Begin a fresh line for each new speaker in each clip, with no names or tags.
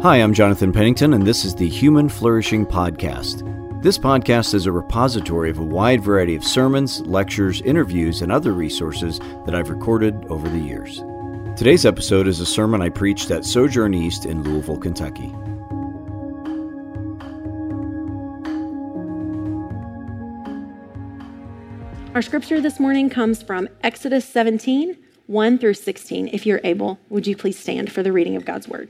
Hi, I'm Jonathan Pennington, and this is the Human Flourishing Podcast. This podcast is a repository of a wide variety of sermons, lectures, interviews, and other resources that I've recorded over the years. Today's episode is a sermon I preached at Sojourn East in Louisville, Kentucky.
Our scripture this morning comes from Exodus 17, 1 through 16. If you're able, would you please stand for the reading of God's word?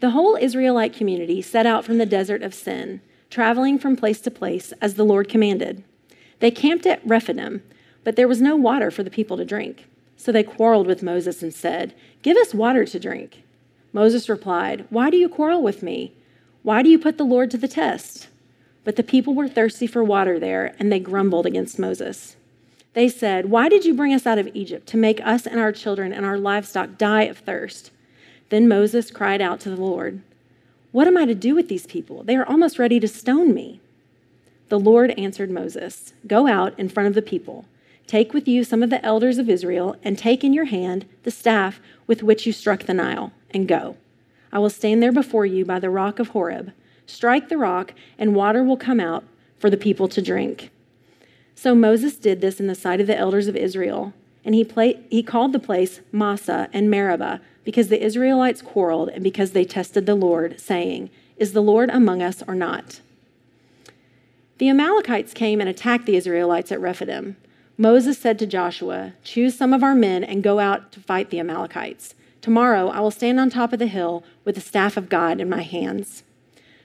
The whole Israelite community set out from the desert of Sin, traveling from place to place as the Lord commanded. They camped at Rephidim, but there was no water for the people to drink. So they quarreled with Moses and said, Give us water to drink. Moses replied, Why do you quarrel with me? Why do you put the Lord to the test? But the people were thirsty for water there, and they grumbled against Moses. They said, Why did you bring us out of Egypt to make us and our children and our livestock die of thirst? Then Moses cried out to the Lord, What am I to do with these people? They are almost ready to stone me. The Lord answered Moses, Go out in front of the people. Take with you some of the elders of Israel, and take in your hand the staff with which you struck the Nile, and go. I will stand there before you by the rock of Horeb. Strike the rock, and water will come out for the people to drink. So Moses did this in the sight of the elders of Israel, and he, played, he called the place Massah and Meribah because the Israelites quarreled and because they tested the Lord, saying, Is the Lord among us or not? The Amalekites came and attacked the Israelites at Rephidim. Moses said to Joshua, Choose some of our men and go out to fight the Amalekites. Tomorrow I will stand on top of the hill with the staff of God in my hands.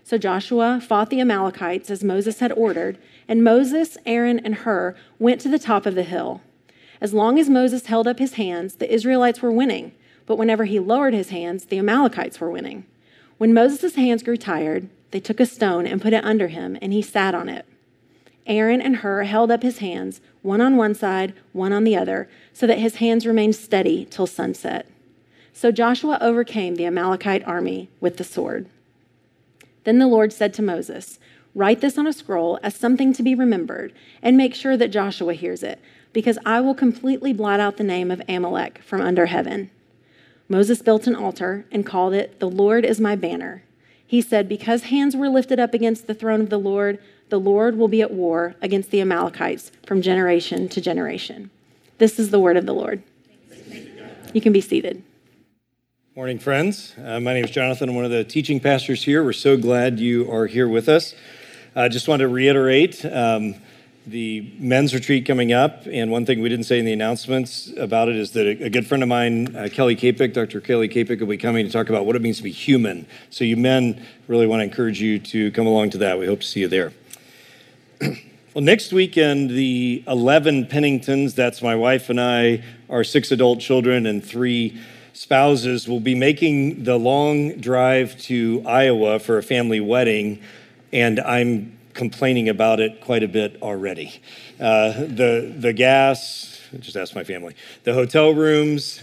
So Joshua fought the Amalekites as Moses had ordered, and Moses, Aaron, and Hur went to the top of the hill. As long as Moses held up his hands, the Israelites were winning but whenever he lowered his hands, the Amalekites were winning. When Moses' hands grew tired, they took a stone and put it under him, and he sat on it. Aaron and Hur held up his hands, one on one side, one on the other, so that his hands remained steady till sunset. So Joshua overcame the Amalekite army with the sword. Then the Lord said to Moses, Write this on a scroll as something to be remembered, and make sure that Joshua hears it, because I will completely blot out the name of Amalek from under heaven. Moses built an altar and called it, The Lord is my banner. He said, Because hands were lifted up against the throne of the Lord, the Lord will be at war against the Amalekites from generation to generation. This is the word of the Lord. You can be seated.
Morning, friends. Uh, my name is Jonathan. I'm one of the teaching pastors here. We're so glad you are here with us. I uh, just want to reiterate um, the men's retreat coming up. And one thing we didn't say in the announcements about it is that a, good friend of mine, uh, Kelly Kapic, Dr. Kelly Kapic, will be coming to talk about what it means to be human. So, you men really want to encourage you to come along to that. We hope to see you there. well, next weekend, the 11 Penningtons, that's my wife and I, our six adult children, and three spouses, will be making the long drive to Iowa for a family wedding. And I'm complaining about it quite a bit already. Uh, the, the gas, just ask my family, the hotel rooms,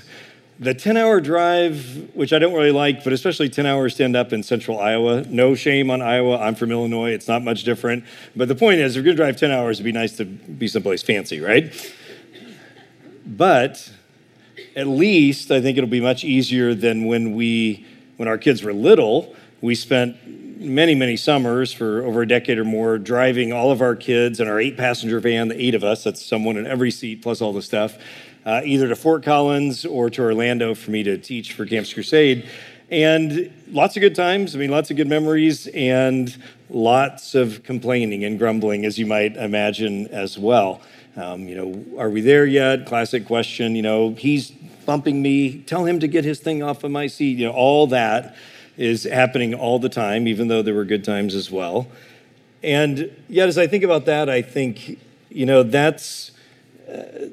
the 10 hour drive, which I don't really like, but especially 10 hours to end up in central Iowa. No shame on Iowa. I'm from Illinois. It's not much different. But the point is, if you're going to drive 10 hours, it'd be nice to be someplace fancy, right? But at least I think it'll be much easier than when we, when our kids were little, we spent many, many summers for over a decade or more, driving all of our kids in our eight passenger van, the eight of us, that's someone in every seat plus all the stuff, uh, either to Fort Collins or to Orlando for me to teach for Campus Crusade. And lots of good times, I mean, lots of good memories, and lots of complaining and grumbling, as you might imagine as well. Um, you know, are we there yet? Classic question. You know, he's bumping me. Tell him to get his thing off of my seat. You know, all that is happening all the time, even though there were good times as well. And yet, as I think about that, I think, you know, that's uh,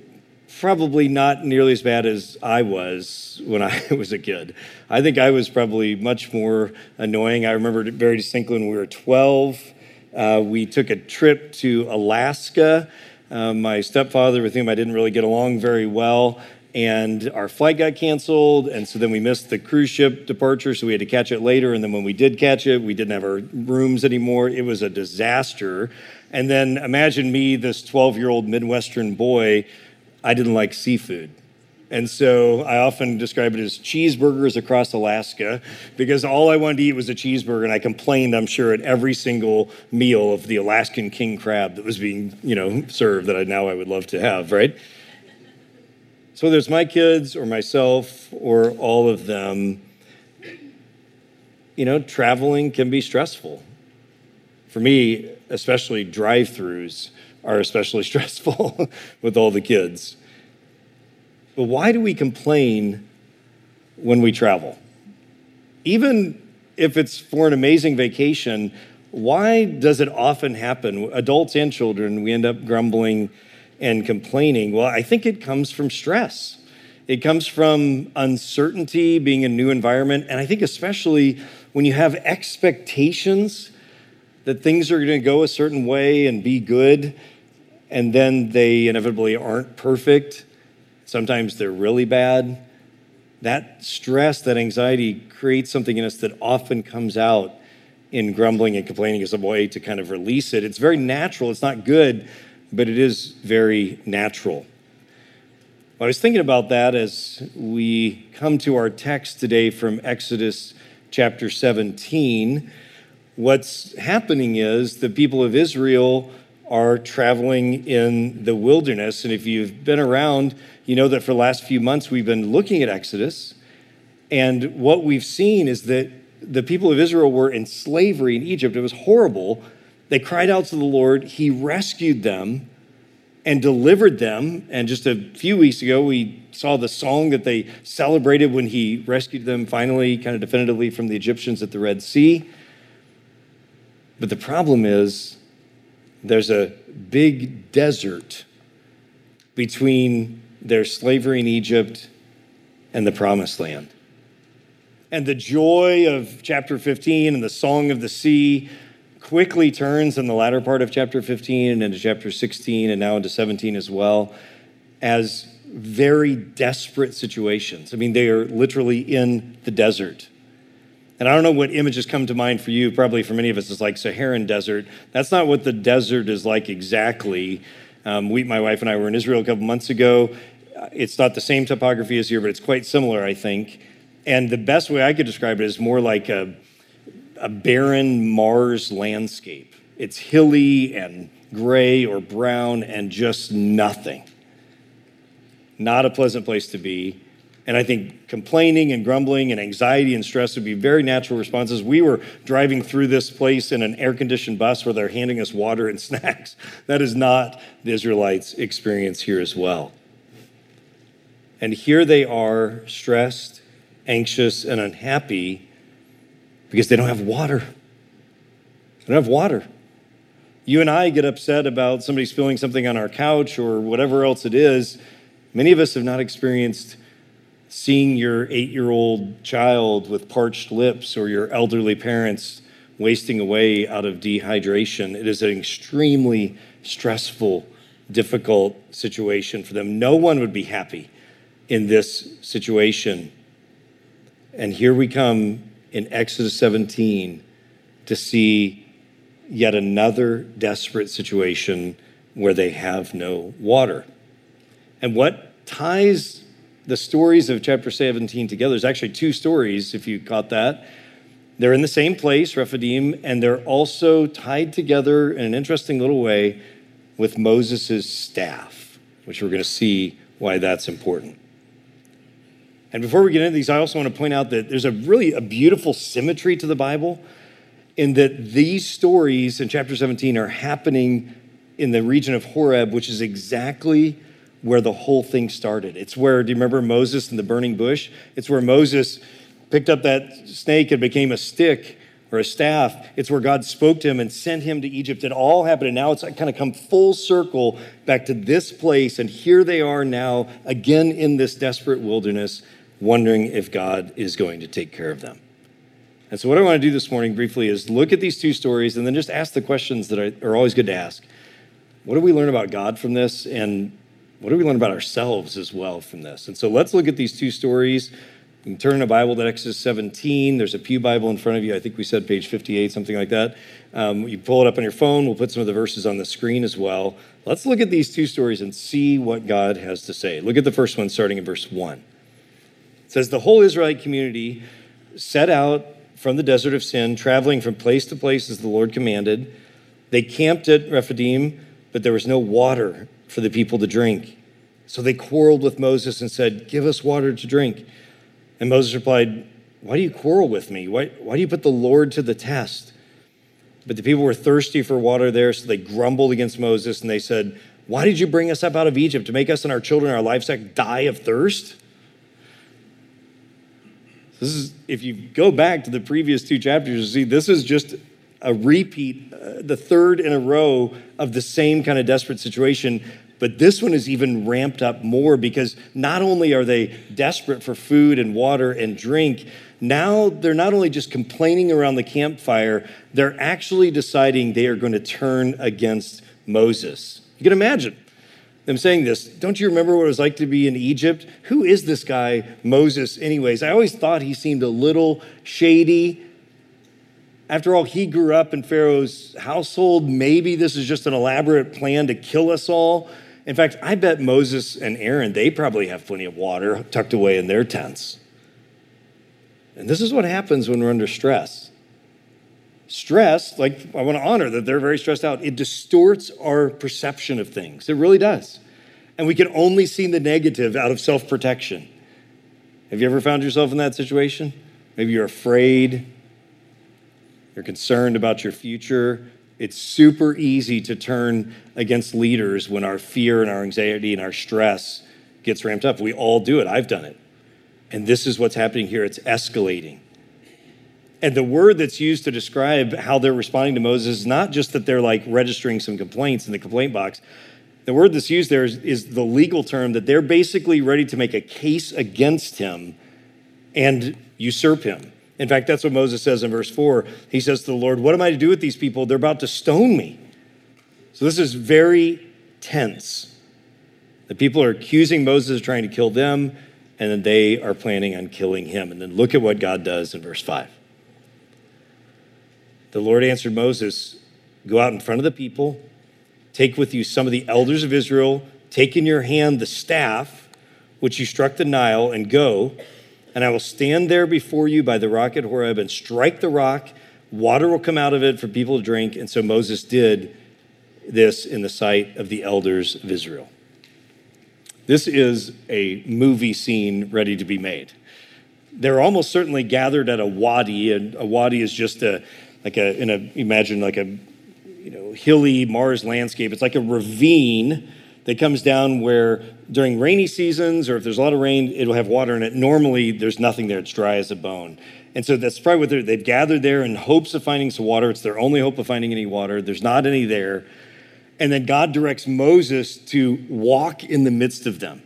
probably not nearly as bad as I was when I was a kid. I think I was probably much more annoying. I remember very distinctly when we were 12, uh, we took a trip to Alaska. Uh, my stepfather, with whom I didn't really get along very well, and our flight got canceled and so then we missed the cruise ship departure so we had to catch it later and then when we did catch it we didn't have our rooms anymore it was a disaster and then imagine me this 12 year old midwestern boy i didn't like seafood And so I often describe it as cheeseburgers across Alaska because all I wanted to eat was a cheeseburger. And I complained, I'm sure, at every single meal of the Alaskan king crab that was being, you know, served that I now I would love to have, right? So whether it's my kids or myself or all of them, you know, traveling can be stressful. For me, especially drive throughs are especially stressful with all the kids. But why do we complain when we travel? Even if it's for an amazing vacation, why does it often happen? Adults and children, we end up grumbling and complaining. Well, I think it comes from stress. It comes from uncertainty, being in a new environment, and I think especially when you have expectations that things are going to go a certain way and be good, and then they inevitably aren't perfect. Sometimes they're really bad. That stress, that anxiety creates something in us that often comes out in grumbling and complaining as a way to kind of release it. It's very natural. It's not good, but it is very natural. I was thinking about that as we come to our text today from Exodus chapter 17. What's happening is the people of Israel are traveling in the wilderness. And if you've been around, you know that for the last few months we've been looking at Exodus. And what we've seen is that the people of Israel were in slavery in Egypt. It was horrible. They cried out to the Lord, He rescued them and delivered them. And just a few weeks ago, we saw the song that they celebrated when He rescued them finally, kind of definitively from the Egyptians at the Red Sea. But the problem is, there's a big desert between their slavery in Egypt and the promised land. And the joy of chapter 15 and the song of the sea quickly turns in the latter part of chapter 15 and into chapter 16 and now into 17 as well as very desperate situations. I mean, they are literally in the desert. And I don't know what images come to mind for you, probably for many of us, it's like Saharan desert. That's not what the desert is like exactly. Um, we, my wife and I were in Israel a couple months ago. It's not the same topography as here, but it's quite similar, I think. And the best way I could describe it is more like a, a barren Mars landscape. It's hilly and gray or brown and just nothing. Not a pleasant place to be. And I think complaining and grumbling and anxiety and stress would be very natural responses. We were driving through this place in an air conditioned bus where they're handing us water and snacks. That is not the Israelites' experience here as well. And here they are, stressed, anxious, and unhappy because they don't have water. They don't have water. You and I get upset about somebody spilling something on our couch or whatever else it is. Many of us have not experienced seeing your eight year old child with parched lips or your elderly parents wasting away out of dehydration. It is an extremely stressful, difficult situation for them. No one would be happy in this situation. And here we come in Exodus 17 to see yet another desperate situation where they have no water. And what ties the stories of chapter 17 together. There's actually two stories, if you caught that. They're in the same place, Rephidim, and they're also tied together in an interesting little way with Moses' staff, which we're going to see why that's important. And before we get into these, I also want to point out that there's a really a beautiful symmetry to the Bible in that these stories in chapter 17 are happening in the region of Horeb, which is exactly where the whole thing started. It's where, do you remember Moses and the burning bush? It's where Moses picked up that snake and became a stick or a staff. It's where God spoke to him and sent him to Egypt. It all happened. And now it's kind of come full circle back to this place. And here they are now, again in this desperate wilderness, wondering if God is going to take care of them. And so, what I want to do this morning briefly is look at these two stories and then just ask the questions that are always good to ask. What do we learn about God from this? And what do we learn about ourselves as well from this? And so let's look at these two stories. You can turn a Bible to Exodus 17. There's a Pew Bible in front of you. I think we said page 58, something like that. Um, you pull it up on your phone. We'll put some of the verses on the screen as well. Let's look at these two stories and see what God has to say. Look at the first one, starting in verse 1. It says, The whole Israelite community set out from the desert of sin, traveling from place to place as the Lord commanded. They camped at Rephidim, but there was no water for the people to drink. So they quarreled with Moses and said, Give us water to drink. And Moses replied, Why do you quarrel with me? Why, why do you put the Lord to the test? But the people were thirsty for water there, so they grumbled against Moses and they said, Why did you bring us up out of Egypt to make us and our children our livestock die of thirst? This is, if you go back to the previous two chapters, you see this is just a repeat, uh, the third in a row of the same kind of desperate situation. But this one is even ramped up more because not only are they desperate for food and water and drink, now they're not only just complaining around the campfire, they're actually deciding they are going to turn against Moses. You can imagine them saying this. Don't you remember what it was like to be in Egypt? Who is this guy, Moses, anyways? I always thought he seemed a little shady. After all, he grew up in Pharaoh's household. Maybe this is just an elaborate plan to kill us all. In fact, I bet Moses and Aaron, they probably have plenty of water tucked away in their tents. And this is what happens when we're under stress. Stress, like I want to honor that they're very stressed out, it distorts our perception of things. It really does. And we can only see the negative out of self protection. Have you ever found yourself in that situation? Maybe you're afraid, you're concerned about your future, it's super easy to turn against leaders when our fear and our anxiety and our stress gets ramped up. We all do it. I've done it. And this is what's happening here it's escalating. And the word that's used to describe how they're responding to Moses is not just that they're like registering some complaints in the complaint box. The word that's used there is, is the legal term that they're basically ready to make a case against him and usurp him. In fact, that's what Moses says in verse 4. He says to the Lord, What am I to do with these people? They're about to stone me. So this is very tense. The people are accusing Moses of trying to kill them, and then they are planning on killing him. And then look at what God does in verse 5. The Lord answered Moses, Go out in front of the people, take with you some of the elders of Israel, take in your hand the staff which you struck the Nile, and go and I will stand there before you by the rock at Horeb and strike the rock. Water will come out of it for people to drink. And so Moses did this in the sight of the elders of Israel. This is a movie scene ready to be made. They're almost certainly gathered at a wadi, and a wadi is just a like a in a imagine like a you know hilly Mars landscape. It's like a ravine that comes down where during rainy seasons or if there's a lot of rain, it'll have water in it. Normally, there's nothing there, it's dry as a bone. And so that's probably what they've gathered there in hopes of finding some water. It's their only hope of finding any water. There's not any there. And then God directs Moses to walk in the midst of them.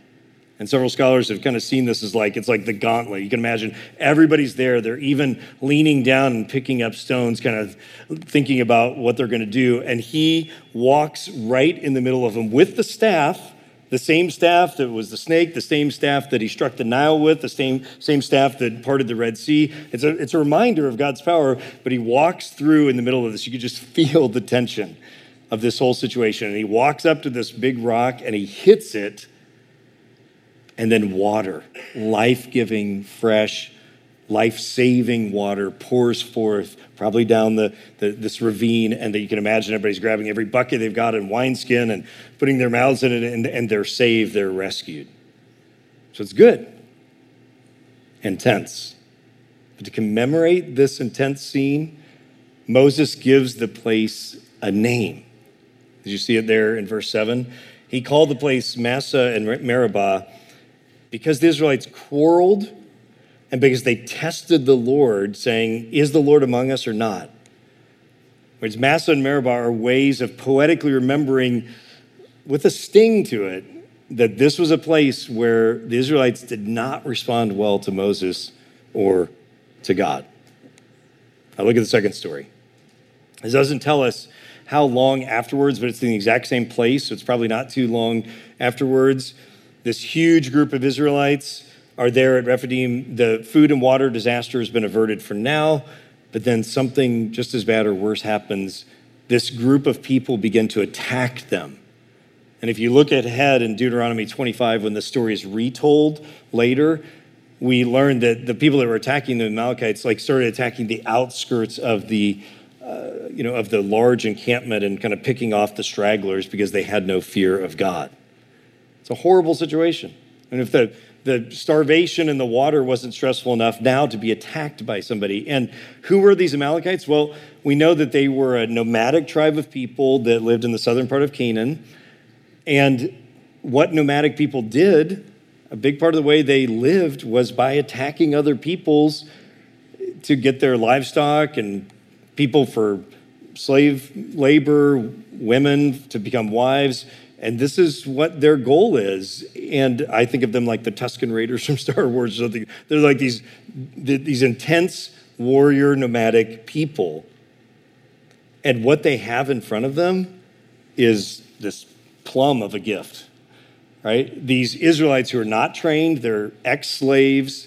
And several scholars have kind of seen this as like, it's like the gauntlet. You can imagine everybody's there. They're even leaning down and picking up stones, kind of thinking about what they're going to do. And he walks right in the middle of them with the staff, the same staff that was the snake, the same staff that he struck the Nile with, the same, same staff that parted the Red Sea. It's a, it's a reminder of God's power, but he walks through in the middle of this. You could just feel the tension of this whole situation. And he walks up to this big rock and he hits it and then water, life giving, fresh, life saving water pours forth, probably down the, the, this ravine. And that you can imagine everybody's grabbing every bucket they've got in wineskin and putting their mouths in it, and, and they're saved, they're rescued. So it's good, intense. But to commemorate this intense scene, Moses gives the place a name. Did you see it there in verse 7? He called the place Massah and Meribah because the Israelites quarreled and because they tested the Lord, saying, Is the Lord among us or not? Whereas Massah and Meribah are ways of poetically remembering with a sting to it that this was a place where the Israelites did not respond well to Moses or to God. Now look at the second story. This doesn't tell us how long afterwards, but it's in the exact same place, so it's probably not too long afterwards this huge group of Israelites are there at Rephidim. The food and water disaster has been averted for now, but then something just as bad or worse happens. This group of people begin to attack them. And if you look ahead in Deuteronomy 25, when the story is retold later, we learn that the people that were attacking the Amalekites like started attacking the outskirts of the uh, you know of the large encampment and kind of picking off the stragglers because they had no fear of God. A horrible situation. And if the the starvation and the water wasn't stressful enough now to be attacked by somebody. And who were these Amalekites? Well, we know that they were a nomadic tribe of people that lived in the southern part of Canaan. And what nomadic people did, a big part of the way they lived was by attacking other peoples to get their livestock and people for slave labor, women to become wives. And this is what their goal is. And I think of them like the Tusken Raiders from Star Wars or something. They're like these, these intense warrior nomadic people. And what they have in front of them is this plum of a gift, right? These Israelites who are not trained, they're ex slaves,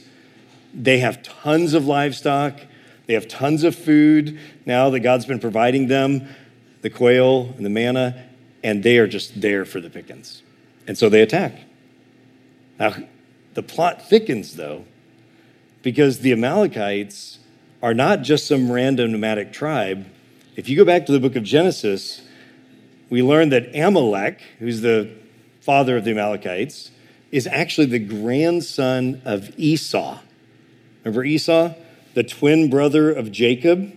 they have tons of livestock, they have tons of food now that God's been providing them the quail and the manna and they are just there for the pickings. And so they attack. Now, the plot thickens, though, because the Amalekites are not just some random nomadic tribe. If you go back to the book of Genesis, we learn that Amalek, who's the father of the Amalekites, is actually the grandson of Esau. Remember Esau, the twin brother of Jacob,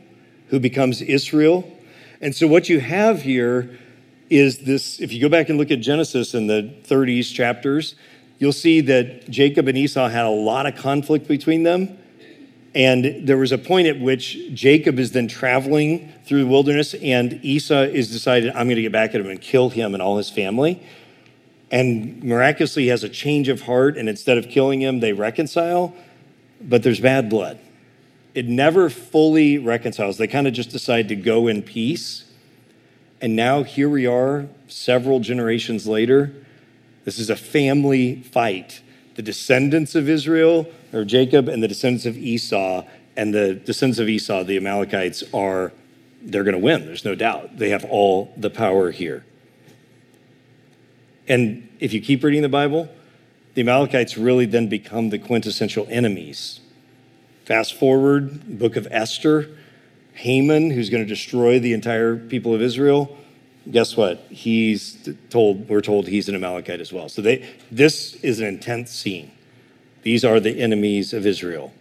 who becomes Israel? And so, what you have here is this if you go back and look at Genesis in the 30s chapters, you'll see that Jacob and Esau had a lot of conflict between them. And there was a point at which Jacob is then traveling through the wilderness, and Esau is decided, I'm going to get back at him and kill him and all his family. And miraculously has a change of heart, and instead of killing him, they reconcile, but there's bad blood. It never fully reconciles. They kind of just decide to go in peace. And now here we are, several generations later. This is a family fight. The descendants of Israel, or Jacob, and the descendants of Esau, and the descendants of Esau, the Amalekites, are, they're going to win. There's no doubt. They have all the power here. And if you keep reading the Bible, the Amalekites really then become the quintessential enemies. Fast forward, book of Esther, Haman, who's going to destroy the entire people of Israel, guess what? He's told, we're told he's an Amalekite as well. So they, this is an intense scene. These are the enemies of Israel.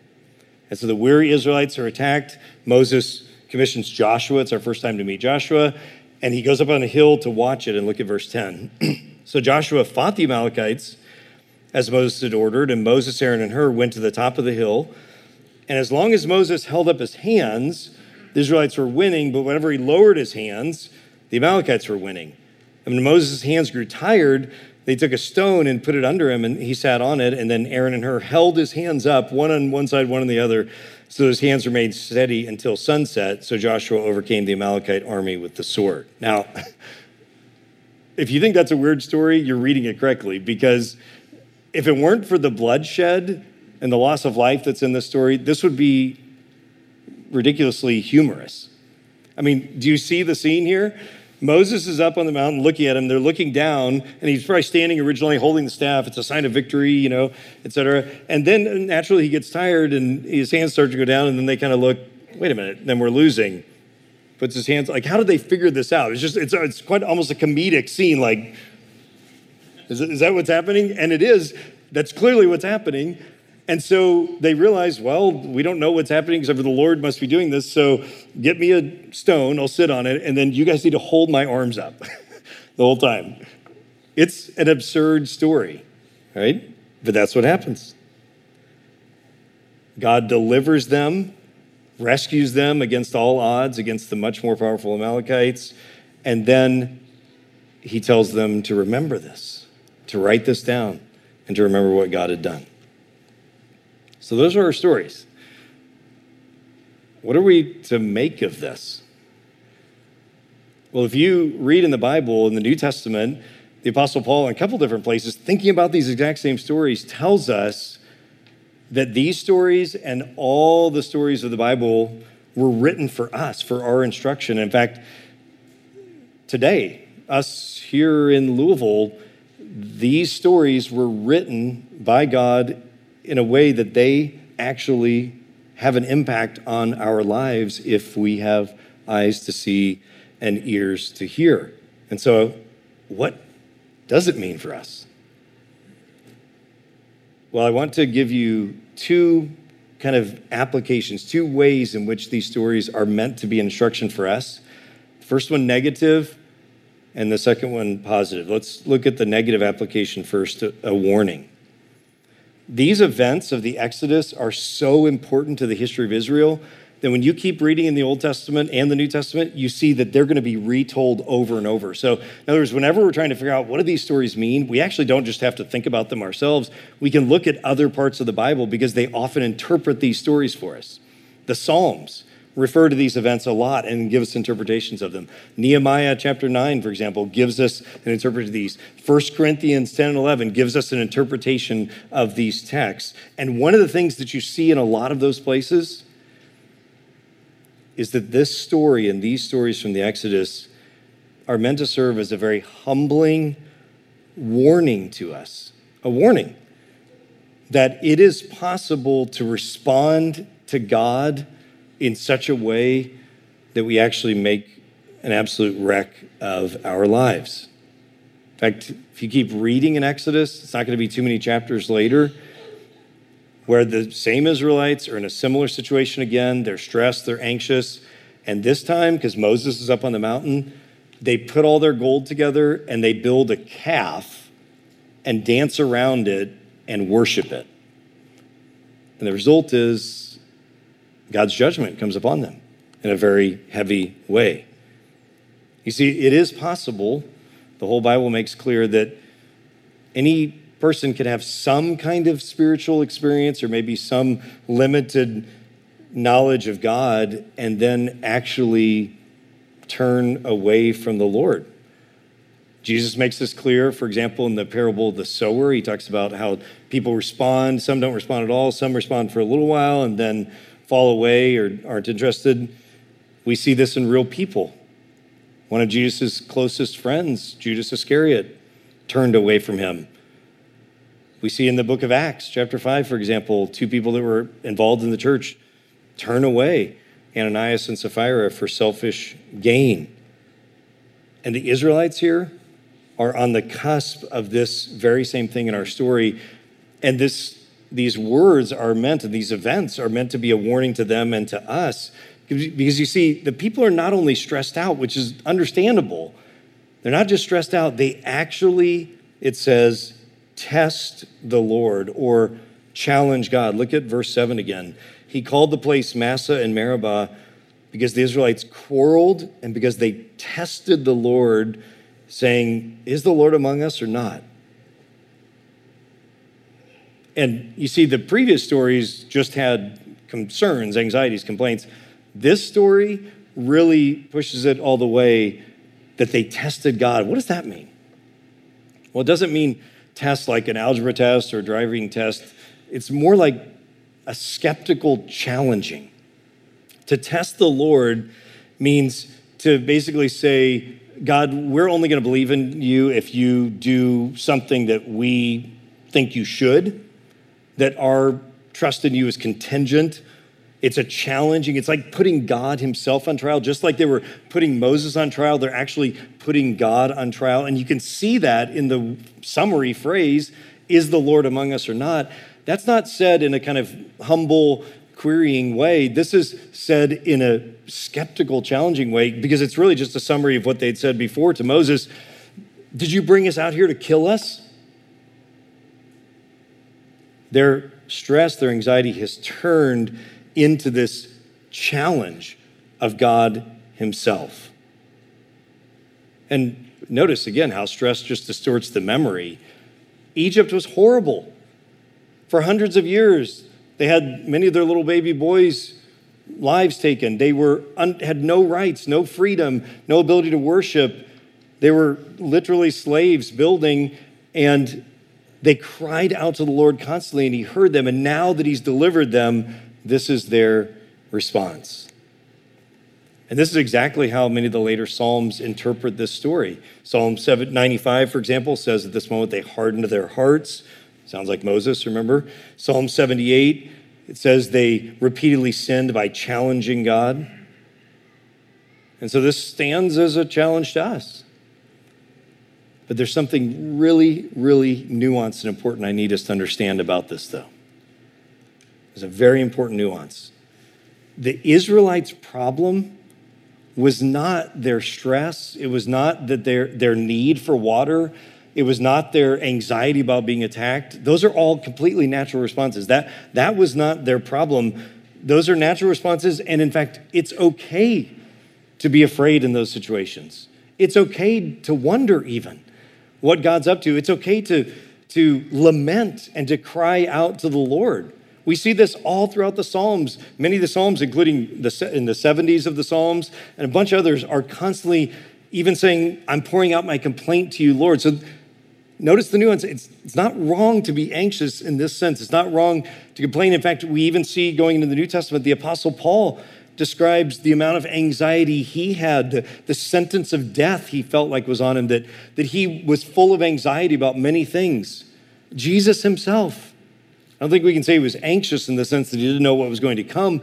And so the weary Israelites are attacked. Moses commissions Joshua. It's our first time to meet Joshua. And he goes up on a hill to watch it and look at verse 10. so Joshua fought the Amalekites as Moses had ordered, and Moses, Aaron, and Hur went to the top of the hill. And as long as Moses held up his hands, the Israelites were winning, but whenever he lowered his hands, the Amalekites were winning. And when Moses' hands grew tired, they took a stone and put it under him, and he sat on it. And then Aaron and Hur held his hands up, one on one side, one on the other, so his hands remained steady until sunset. So Joshua overcame the Amalekite army with the sword. Now, if you think that's a weird story, you're reading it correctly, because if it weren't for the bloodshed and the loss of life that's in this story, this would be ridiculously humorous. I mean, do you see the scene here? Moses is up on the mountain looking at him. They're looking down, and he's probably standing originally holding the staff. It's a sign of victory, you know, et cetera. And then uh, naturally he gets tired and his hands start to go down, and then they kind of look, wait a minute, then we're losing. Puts his hands, like, how did they figure this out? It's just, it's, uh, it's quite almost a comedic scene. Like, is, is that what's happening? And it is. That's clearly what's happening. And so they realized, well, we don't know what's happening except for the Lord must be doing this. So get me a stone, I'll sit on it, and then you guys need to hold my arms up the whole time. It's an absurd story, right? But that's what happens. God delivers them, rescues them against all odds, against the much more powerful Amalekites, and then he tells them to remember this, to write this down, and to remember what God had done. So those are our stories. What are we to make of this? Well, if you read in the Bible, in the New Testament, the Apostle Paul, in a couple different places, thinking about these exact same stories, tells us that these stories and all the stories of the Bible were written for us, for our instruction. In fact, today, us here in Louisville, these stories were written by God in a way that they actually have an impact on our lives if we have eyes to see and ears to hear. And so, what does it mean for us? Well, I want to give you two kind of applications, two ways in which these stories are meant to be instruction for us. First one, negative, and the second one, positive. Let's look at the negative application first a warning. These events of the Exodus are so important to the history of Israel that when you keep reading in the Old Testament and the New Testament, you see that they're going to be retold over and over. So, in other words, whenever we're trying to figure out what do these stories mean, we actually don't just have to think about them ourselves. We can look at other parts of the Bible because they often interpret these stories for us. The Psalms refer to these events a lot and give us interpretations of them. Nehemiah chapter 9, for example, gives us an interpretation of these. 1 Corinthians 10 and 11 gives us an interpretation of these texts. And one of the things that you see in a lot of those places is that this story and these stories from the Exodus are meant to serve as a very humbling warning to us, a warning that it is possible to respond to God in such a way that we actually make an absolute wreck of our lives. In fact, if you keep reading in Exodus, it's not going to be too many chapters later where the same Israelites are in a similar situation again. They're stressed, they're anxious. And this time, because Moses is up on the mountain, they put all their gold together and they build a calf and dance around it and worship it. And the result is God's judgment comes upon them in a very heavy way. You see, it is possible, the whole Bible makes clear that any person can have some kind of spiritual experience or maybe some limited knowledge of God and then actually turn away from the Lord. Jesus makes this clear, for example, in the parable of the sower. He talks about how people respond. Some don't respond at all, some respond for a little while, and then fall away or aren't interested. We see this in real people. One of Jesus' closest friends, Judas Iscariot, turned away from him. We see in the book of Acts, chapter 5, for example, two people that were involved in the church turn away Ananias and Sapphira for selfish gain. And the Israelites here are on the cusp of this very same thing in our story. And this these words are meant, and these events are meant to be a warning to them and to us. Because you see, the people are not only stressed out, which is understandable, they're not just stressed out, they actually, it says, test the Lord or challenge God. Look at verse 7 again. He called the place Massah and Meribah because the Israelites quarreled and because they tested the Lord, saying, Is the Lord among us or not? And you see, the previous stories just had concerns, anxieties, complaints. This story really pushes it all the way that they tested God. What does that mean? Well, it doesn't mean tests like an algebra test or driving test. It's more like a skeptical challenging. To test the Lord means to basically say, God, we're only going to believe in you if you do something that we think you should that our trust in you is contingent. It's a challenging, it's like putting God Himself on trial. Just like they were putting Moses on trial, they're actually putting God on trial. And you can see that in the summary phrase, is the Lord among us or not? That's not said in a kind of humble, querying way. This is said in a skeptical, challenging way because it's really just a summary of what they'd said before to Moses. Did you bring us out here to kill us? Their stress, their anxiety has turned into this challenge of God Himself. And notice again how stress just distorts the memory. Egypt was horrible. For hundreds of years, they had many of their little baby boys' lives taken. They were un- had no rights, no freedom, no ability to worship. They were literally slaves building, and They cried out to the Lord constantly, and He heard them. And now that He's delivered them, this is their response. And this is exactly how many of the later Psalms interpret this story. Psalm 95, for example, says at this moment they hardened their hearts. Sounds like Moses, remember? Psalm 78, it says they repeatedly sinned by challenging God. And so this stands as a challenge to us. But there's something really, really nuanced and important I need us to understand about this, though. There's a very important nuance. The Israelites' problem was not their stress, it was not that their, their need for water, it was not their anxiety about being attacked. Those are all completely natural responses. That, that was not their problem. Those are natural responses, and in fact, it's okay to be afraid in those situations. It's okay to wonder, even what God's up to. It's okay to, to lament and to cry out to the Lord. We see this all throughout the Psalms. Many of the Psalms, including the, in the 70s of the Psalms and a bunch of others, are constantly even saying, I'm pouring out my complaint to you, Lord. So notice the nuance. It's, it's not wrong to be anxious in this sense. It's not wrong to complain. In fact, we even see going into the New Testament, the Apostle Paul describes the amount of anxiety he had, the, sentence of death he felt like was on him, that, that he was full of anxiety about many things. Jesus himself, I don't think we can say he was anxious in the sense that he didn't know what was going to come,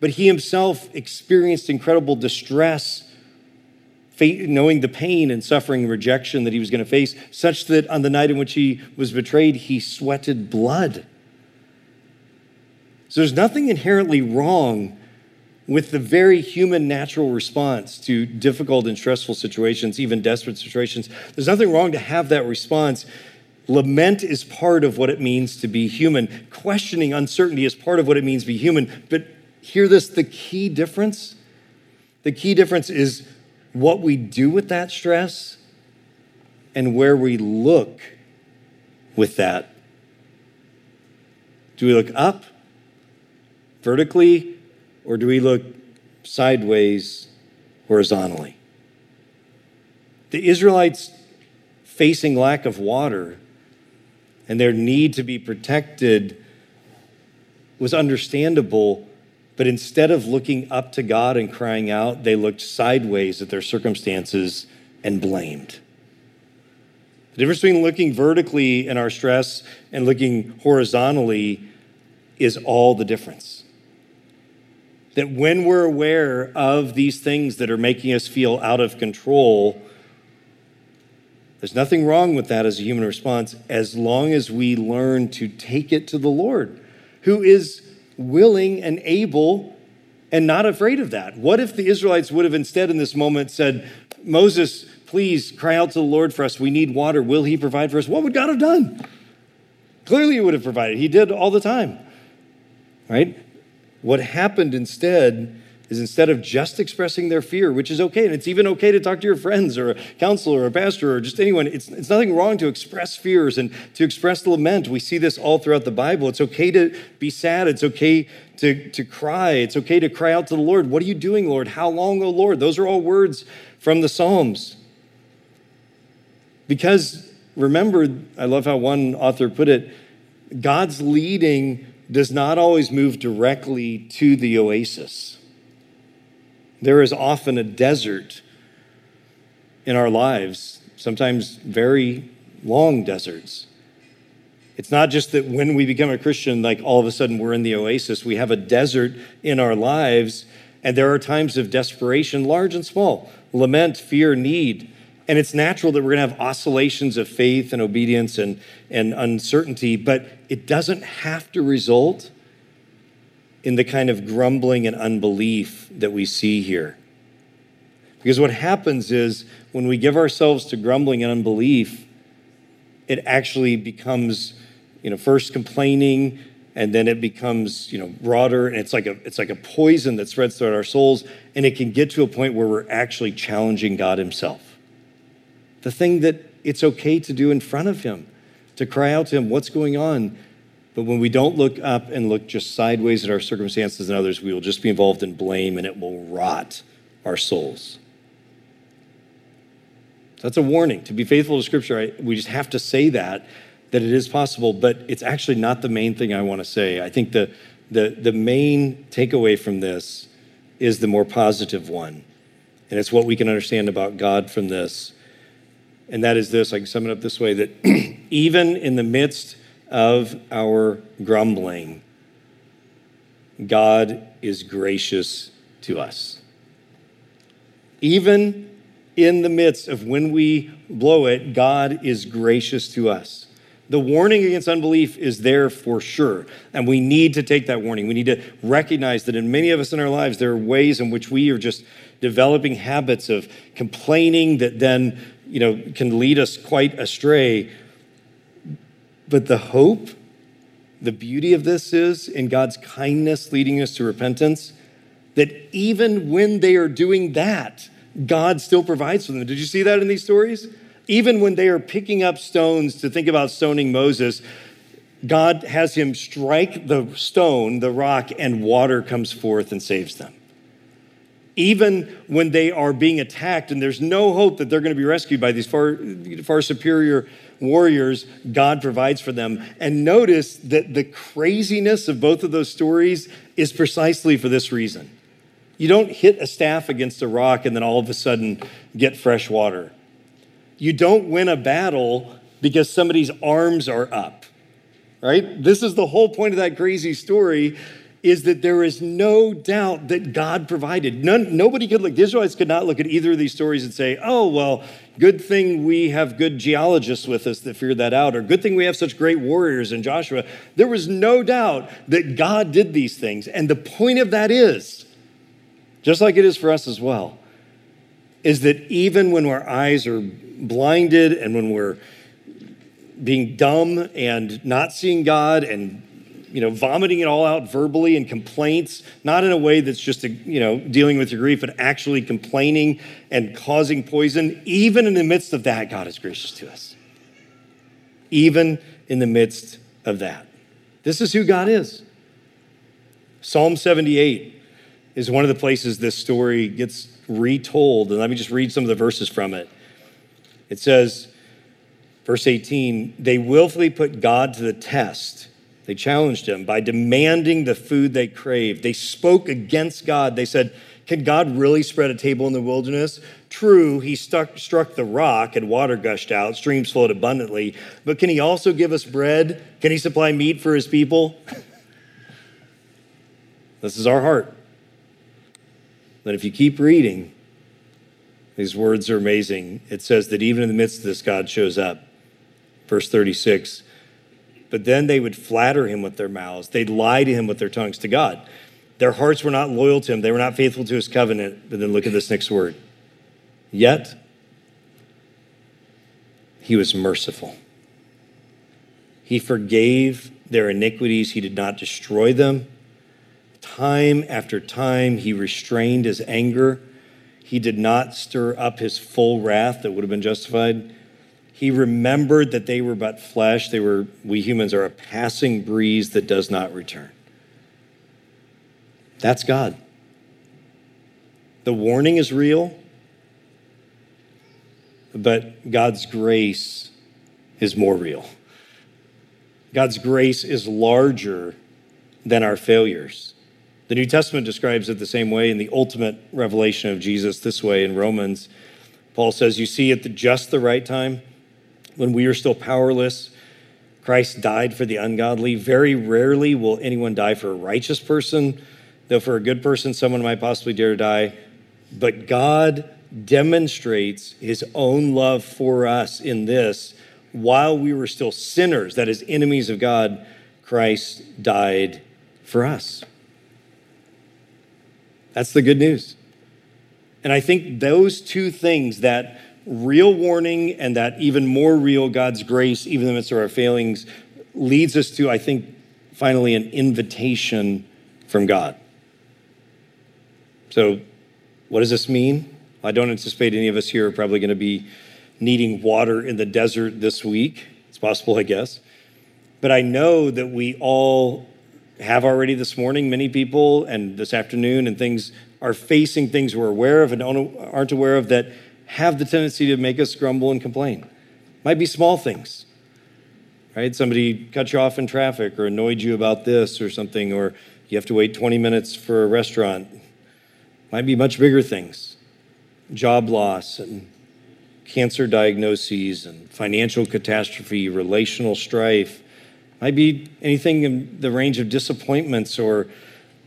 but he himself experienced incredible distress, knowing the pain and suffering and rejection that he was going to face, such that on the night in which he was betrayed, he sweated blood. So there's nothing inherently wrong with the very human natural response to difficult and stressful situations, even desperate situations. There's nothing wrong to have that response. Lament is part of what it means to be human. Questioning uncertainty is part of what it means to be human. But hear this the key difference the key difference is what we do with that stress and where we look with that. Do we look up vertically or do we look sideways horizontally? The Israelites facing lack of water and their need to be protected was understandable, but instead of looking up to God and crying out, they looked sideways at their circumstances and blamed. The difference between looking vertically in our stress and looking horizontally is all the difference that when we're aware of these things that are making us feel out of control, there's nothing wrong with that as a human response as long as we learn to take it to the Lord, who is willing and able and not afraid of that. What if the Israelites would have instead in this moment said, Moses, please cry out to the Lord for us. We need water. Will he provide for us? What would God have done? Clearly, he would have provided. He did all the time. Right? What happened instead is instead of just expressing their fear, which is okay, and it's even okay to talk to your friends or a counselor or a pastor or just anyone, it's, it's nothing wrong to express fears and to express lament. We see this all throughout the Bible. It's okay to be sad, it's okay to, to cry, it's okay to cry out to the Lord. What are you doing, Lord? How long, O Lord? Those are all words from the Psalms. Because remember, I love how one author put it God's leading does not always move directly to the oasis. There is often a desert in our lives, sometimes very long deserts. It's not just that when we become a Christian, like all of a sudden we're in the oasis. We have a desert in our lives, and there are times of desperation, large and small, lament, fear, need. And it's natural that we're going to have oscillations of faith and obedience and, and uncertainty, but it doesn't have to result in the kind of grumbling and unbelief that we see here. Because what happens is when we give ourselves to grumbling and unbelief, it actually becomes, you know, first complaining, and then it becomes, you know, broader, and it's like a it's like a poison that spreads throughout our souls, and it can get to a point where we're actually challenging God Himself the thing that it's okay to do in front of Him, to cry out to Him, What's going on? But when we don't look up and look just sideways at our circumstances and others, we will just be involved in blame and it will rot our souls. So that's a warning. To be faithful to Scripture, I, we just have to say that, that it is possible, but it's actually not the main thing I want to say. I think the, the, the main takeaway from this is the more positive one. And it's what we can understand about God from this. And that is this I can sum it up this way that even in the midst of our grumbling, God is gracious to us. Even in the midst of when we blow it, God is gracious to us. The warning against unbelief is there for sure. And we need to take that warning. We need to recognize that in many of us in our lives, there are ways in which we are just developing habits of complaining that then, you know, can lead us quite astray. But the hope, the beauty of this is in God's kindness leading us to repentance, that even when they are doing that, God still provides for them. Did you see that in these stories? Even when they are picking up stones to think about stoning Moses, God has him strike the stone, the rock, and water comes forth and saves them. Even when they are being attacked and there's no hope that they're going to be rescued by these far, far superior warriors, God provides for them. And notice that the craziness of both of those stories is precisely for this reason. You don't hit a staff against a rock and then all of a sudden get fresh water. You don't win a battle because somebody's arms are up, right? This is the whole point of that crazy story is that there is no doubt that God provided. None, nobody could look, the Israelites could not look at either of these stories and say, oh, well, good thing we have good geologists with us that figured that out, or good thing we have such great warriors in Joshua. There was no doubt that God did these things. And the point of that is, just like it is for us as well, is that even when our eyes are blinded and when we're being dumb and not seeing God and you know vomiting it all out verbally in complaints not in a way that's just a, you know dealing with your grief but actually complaining and causing poison. Even in the midst of that God is gracious to us. Even in the midst of that. This is who God is. Psalm 78 is one of the places this story gets retold and let me just read some of the verses from it. It says, verse 18, they willfully put God to the test. They challenged him by demanding the food they craved. They spoke against God. They said, Can God really spread a table in the wilderness? True, he stuck, struck the rock and water gushed out, streams flowed abundantly, but can he also give us bread? Can he supply meat for his people? this is our heart. But if you keep reading, these words are amazing. It says that even in the midst of this, God shows up. Verse 36 But then they would flatter him with their mouths, they'd lie to him with their tongues to God. Their hearts were not loyal to him, they were not faithful to his covenant. But then look at this next word. Yet, he was merciful. He forgave their iniquities, he did not destroy them. Time after time, he restrained his anger he did not stir up his full wrath that would have been justified. He remembered that they were but flesh. They were, we humans are a passing breeze that does not return. That's God. The warning is real, but God's grace is more real. God's grace is larger than our failures. The New Testament describes it the same way in the ultimate revelation of Jesus this way in Romans. Paul says, You see, at the, just the right time, when we are still powerless, Christ died for the ungodly. Very rarely will anyone die for a righteous person, though for a good person, someone might possibly dare to die. But God demonstrates his own love for us in this while we were still sinners, that is, enemies of God, Christ died for us. That's the good news. And I think those two things, that real warning and that even more real God's grace, even in the midst of our failings, leads us to, I think, finally an invitation from God. So, what does this mean? I don't anticipate any of us here are probably going to be needing water in the desert this week. It's possible, I guess. But I know that we all have already this morning, many people, and this afternoon, and things are facing things we're aware of and aren't aware of that have the tendency to make us grumble and complain. Might be small things. right? Somebody cut you off in traffic or annoyed you about this or something, or you have to wait 20 minutes for a restaurant. Might be much bigger things job loss and cancer diagnoses and financial catastrophe, relational strife. Might be anything in the range of disappointments or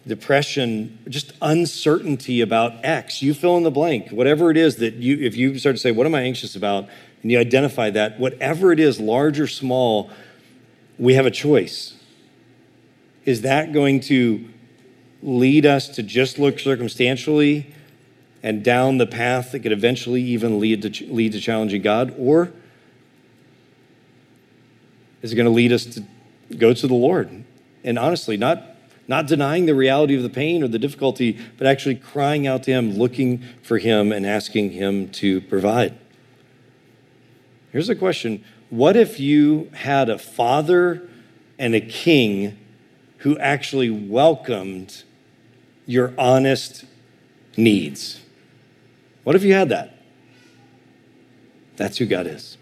depression, just uncertainty about X. You fill in the blank. Whatever it is that you, if you start to say, What am I anxious about? and you identify that, whatever it is, large or small, we have a choice. Is that going to lead us to just look circumstantially and down the path that could eventually even lead to, lead to challenging God? Or is it going to lead us to go to the Lord? And honestly, not, not denying the reality of the pain or the difficulty, but actually crying out to Him, looking for Him, and asking Him to provide. Here's a question What if you had a father and a king who actually welcomed your honest needs? What if you had that? That's who God is.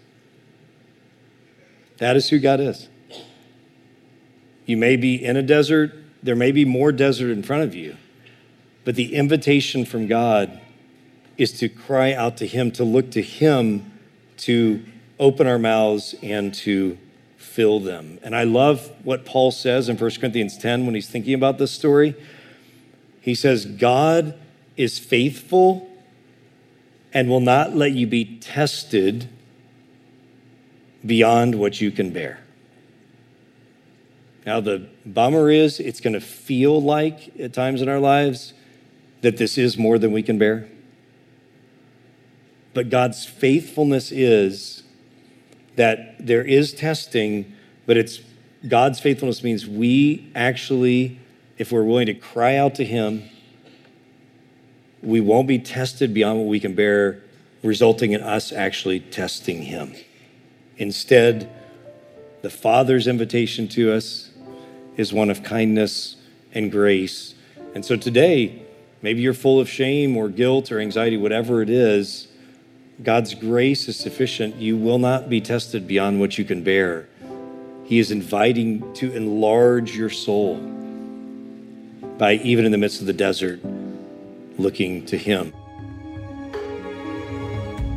That is who God is. You may be in a desert, there may be more desert in front of you, but the invitation from God is to cry out to Him, to look to Him to open our mouths and to fill them. And I love what Paul says in 1 Corinthians 10 when he's thinking about this story. He says, God is faithful and will not let you be tested beyond what you can bear. Now, the bummer is it's going to feel like at times in our lives that this is more than we can bear. But God's faithfulness is that there is testing, but it's God's faithfulness means we actually, if we're willing to cry out to Him, we won't be tested beyond what we can bear, resulting in us actually testing Him. Instead, the Father's invitation to us is one of kindness and grace. And so today, maybe you're full of shame or guilt or anxiety, whatever it is. God's grace is sufficient. You will not be tested beyond what you can bear. He is inviting to enlarge your soul by, even in the midst of the desert, looking to Him.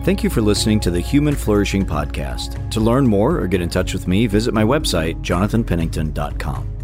Thank you for listening to the Human Flourishing Podcast. To learn more or get in touch with me, visit my website, jonathanpennington.com.